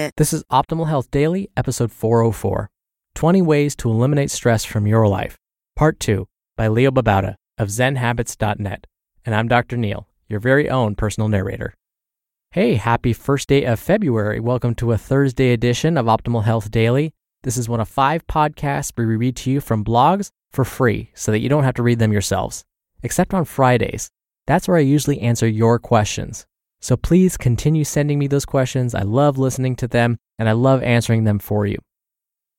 This is Optimal Health Daily, episode 404 20 Ways to Eliminate Stress from Your Life, Part 2 by Leo Babauta of ZenHabits.net. And I'm Dr. Neil, your very own personal narrator. Hey, happy first day of February. Welcome to a Thursday edition of Optimal Health Daily. This is one of five podcasts we read to you from blogs for free so that you don't have to read them yourselves, except on Fridays. That's where I usually answer your questions. So please continue sending me those questions. I love listening to them and I love answering them for you.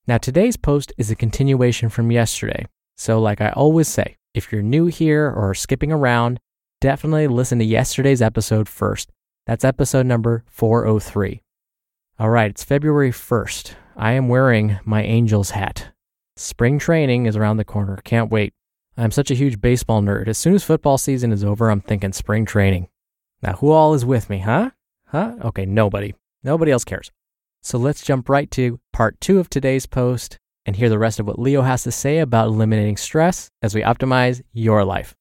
Now, today's post is a continuation from yesterday. So, like I always say, if you're new here or skipping around, definitely listen to yesterday's episode first. That's episode number 403. All right, it's February 1st. I am wearing my Angels hat. Spring training is around the corner. Can't wait. I'm such a huge baseball nerd. As soon as football season is over, I'm thinking spring training. Now, who all is with me, huh? Huh? Okay, nobody. Nobody else cares. So let's jump right to part two of today's post and hear the rest of what Leo has to say about eliminating stress as we optimize your life.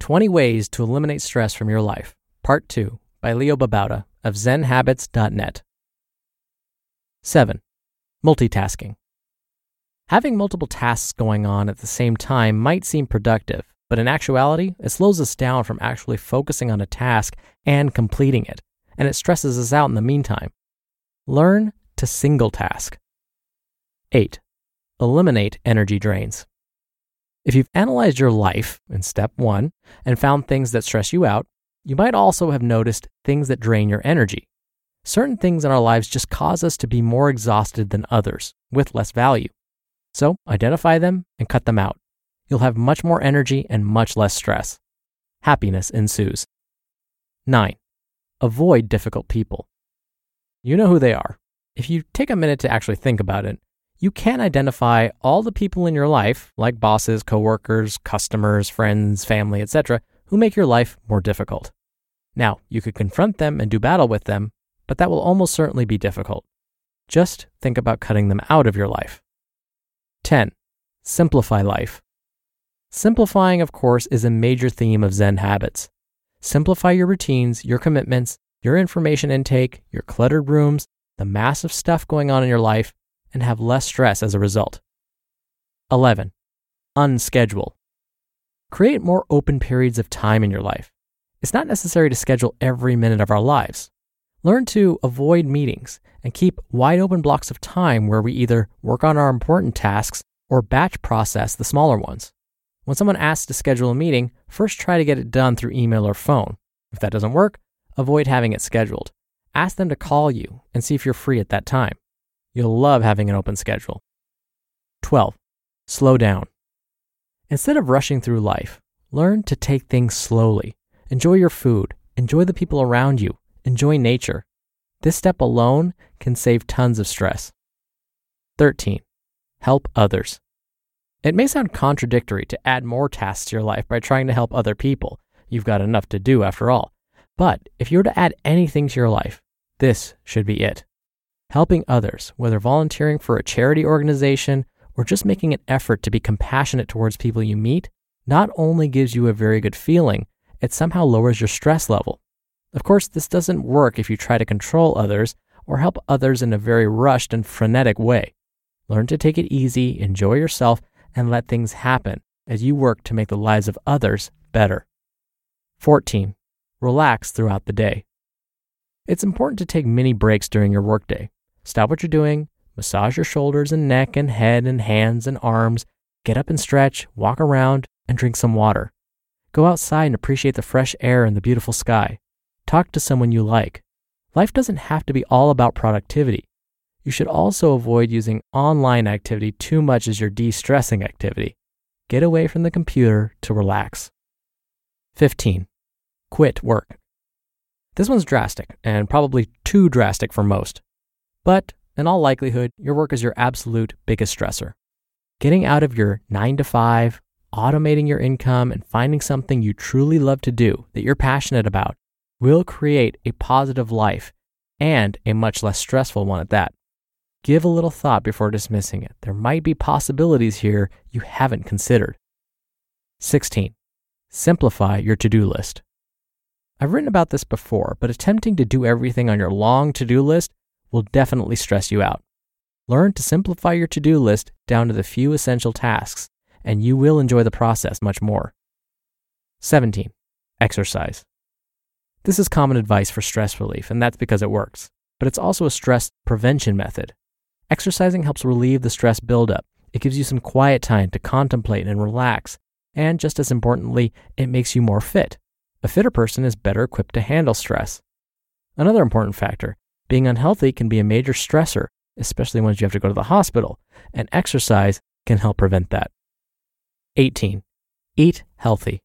20 Ways to Eliminate Stress from Your Life, Part 2 by Leo Babauta of ZenHabits.net. 7. Multitasking. Having multiple tasks going on at the same time might seem productive, but in actuality, it slows us down from actually focusing on a task and completing it, and it stresses us out in the meantime. Learn to single task. 8. Eliminate energy drains. If you've analyzed your life in step one and found things that stress you out, you might also have noticed things that drain your energy. Certain things in our lives just cause us to be more exhausted than others with less value. So identify them and cut them out. You'll have much more energy and much less stress. Happiness ensues. 9. Avoid difficult people. You know who they are. If you take a minute to actually think about it, you can identify all the people in your life, like bosses, coworkers, customers, friends, family, etc., who make your life more difficult. Now, you could confront them and do battle with them, but that will almost certainly be difficult. Just think about cutting them out of your life. 10. Simplify life. Simplifying, of course, is a major theme of Zen habits. Simplify your routines, your commitments, your information intake, your cluttered rooms, the massive stuff going on in your life, and have less stress as a result. 11. Unschedule. Create more open periods of time in your life. It's not necessary to schedule every minute of our lives. Learn to avoid meetings and keep wide open blocks of time where we either work on our important tasks or batch process the smaller ones. When someone asks to schedule a meeting, first try to get it done through email or phone. If that doesn't work, avoid having it scheduled. Ask them to call you and see if you're free at that time. You'll love having an open schedule. 12. Slow down. Instead of rushing through life, learn to take things slowly. Enjoy your food, enjoy the people around you, enjoy nature. This step alone can save tons of stress. 13. Help others. It may sound contradictory to add more tasks to your life by trying to help other people. You've got enough to do after all. But if you were to add anything to your life, this should be it. Helping others, whether volunteering for a charity organization or just making an effort to be compassionate towards people you meet, not only gives you a very good feeling, it somehow lowers your stress level. Of course, this doesn't work if you try to control others or help others in a very rushed and frenetic way. Learn to take it easy, enjoy yourself, and let things happen as you work to make the lives of others better. 14. Relax throughout the day. It's important to take mini breaks during your workday. Stop what you're doing, massage your shoulders and neck and head and hands and arms, get up and stretch, walk around, and drink some water. Go outside and appreciate the fresh air and the beautiful sky. Talk to someone you like. Life doesn't have to be all about productivity. You should also avoid using online activity too much as your de stressing activity. Get away from the computer to relax. 15. Quit work. This one's drastic and probably too drastic for most. But in all likelihood, your work is your absolute biggest stressor. Getting out of your 9 to 5, automating your income, and finding something you truly love to do that you're passionate about will create a positive life and a much less stressful one at that. Give a little thought before dismissing it. There might be possibilities here you haven't considered. 16. Simplify your to do list. I've written about this before, but attempting to do everything on your long to do list will definitely stress you out. Learn to simplify your to do list down to the few essential tasks, and you will enjoy the process much more. 17. Exercise. This is common advice for stress relief, and that's because it works, but it's also a stress prevention method. Exercising helps relieve the stress buildup. It gives you some quiet time to contemplate and relax, and just as importantly, it makes you more fit. A fitter person is better equipped to handle stress. Another important factor being unhealthy can be a major stressor, especially once you have to go to the hospital, and exercise can help prevent that. 18. Eat healthy.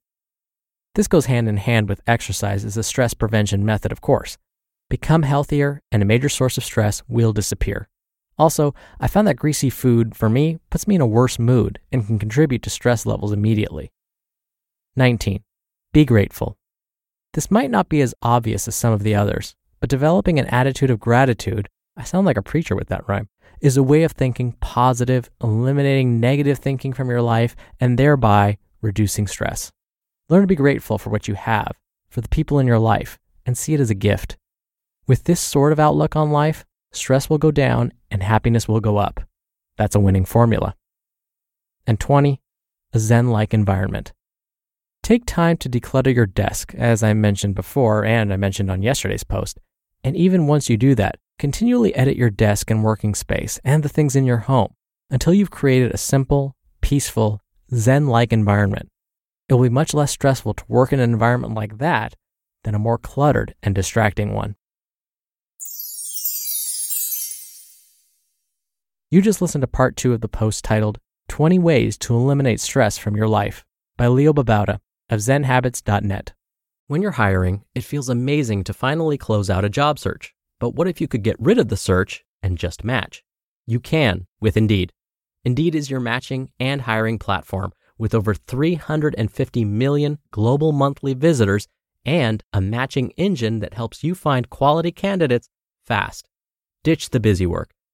This goes hand in hand with exercise as a stress prevention method, of course. Become healthier, and a major source of stress will disappear. Also, I found that greasy food, for me, puts me in a worse mood and can contribute to stress levels immediately. 19. Be grateful. This might not be as obvious as some of the others, but developing an attitude of gratitude, I sound like a preacher with that rhyme, is a way of thinking positive, eliminating negative thinking from your life, and thereby reducing stress. Learn to be grateful for what you have, for the people in your life, and see it as a gift. With this sort of outlook on life, stress will go down and happiness will go up. That's a winning formula. And 20, a Zen like environment. Take time to declutter your desk, as I mentioned before and I mentioned on yesterday's post. And even once you do that, continually edit your desk and working space and the things in your home until you've created a simple, peaceful, Zen like environment. It will be much less stressful to work in an environment like that than a more cluttered and distracting one. You just listened to part two of the post titled 20 Ways to Eliminate Stress from Your Life by Leo Babauta of ZenHabits.net. When you're hiring, it feels amazing to finally close out a job search. But what if you could get rid of the search and just match? You can with Indeed. Indeed is your matching and hiring platform with over 350 million global monthly visitors and a matching engine that helps you find quality candidates fast. Ditch the busy work.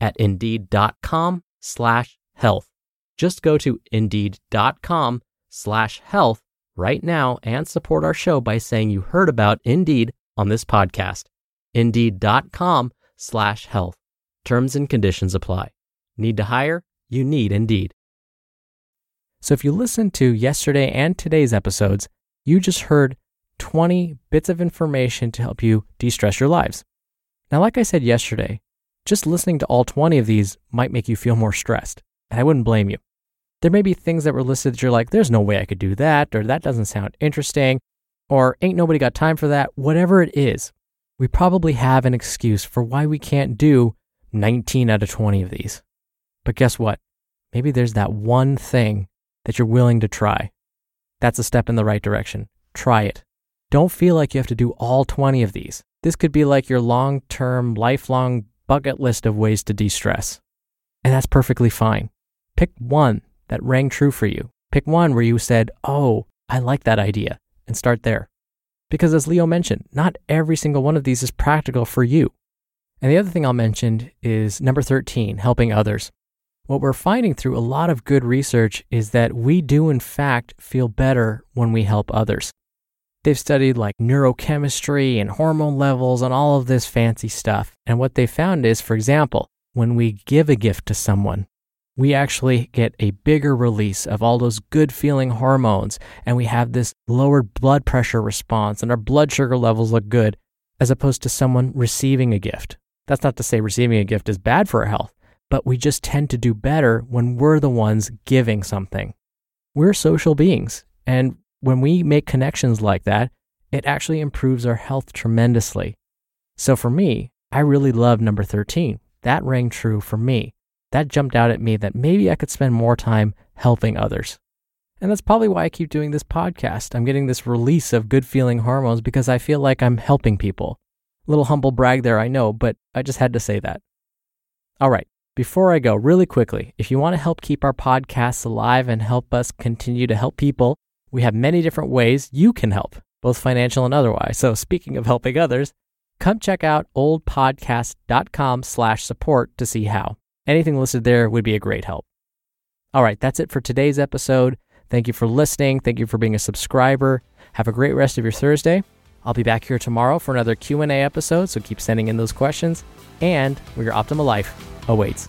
at indeed.com slash health. Just go to indeed.com slash health right now and support our show by saying you heard about Indeed on this podcast. Indeed.com slash health. Terms and conditions apply. Need to hire? You need Indeed. So if you listen to yesterday and today's episodes, you just heard 20 bits of information to help you de stress your lives. Now, like I said yesterday, just listening to all 20 of these might make you feel more stressed, and I wouldn't blame you. There may be things that were listed that you're like, there's no way I could do that, or that doesn't sound interesting, or ain't nobody got time for that. Whatever it is, we probably have an excuse for why we can't do 19 out of 20 of these. But guess what? Maybe there's that one thing that you're willing to try. That's a step in the right direction. Try it. Don't feel like you have to do all 20 of these. This could be like your long term, lifelong bucket list of ways to de stress. And that's perfectly fine. Pick one that rang true for you. Pick one where you said, Oh, I like that idea, and start there. Because as Leo mentioned, not every single one of these is practical for you. And the other thing I'll mention is number 13, helping others. What we're finding through a lot of good research is that we do, in fact, feel better when we help others. They've studied like neurochemistry and hormone levels and all of this fancy stuff. And what they found is, for example, when we give a gift to someone, we actually get a bigger release of all those good feeling hormones and we have this lowered blood pressure response and our blood sugar levels look good as opposed to someone receiving a gift. That's not to say receiving a gift is bad for our health, but we just tend to do better when we're the ones giving something. We're social beings, and when we make connections like that, it actually improves our health tremendously. So for me, I really love number 13. That rang true for me that jumped out at me that maybe I could spend more time helping others. And that's probably why I keep doing this podcast. I'm getting this release of good feeling hormones because I feel like I'm helping people. Little humble brag there, I know, but I just had to say that. All right, before I go, really quickly, if you want to help keep our podcasts alive and help us continue to help people, we have many different ways you can help, both financial and otherwise. So speaking of helping others, come check out ohdpodcast.com slash support to see how. Anything listed there would be a great help. All right, that's it for today's episode. Thank you for listening. Thank you for being a subscriber. Have a great rest of your Thursday. I'll be back here tomorrow for another Q&A episode, so keep sending in those questions and where your optimal life awaits.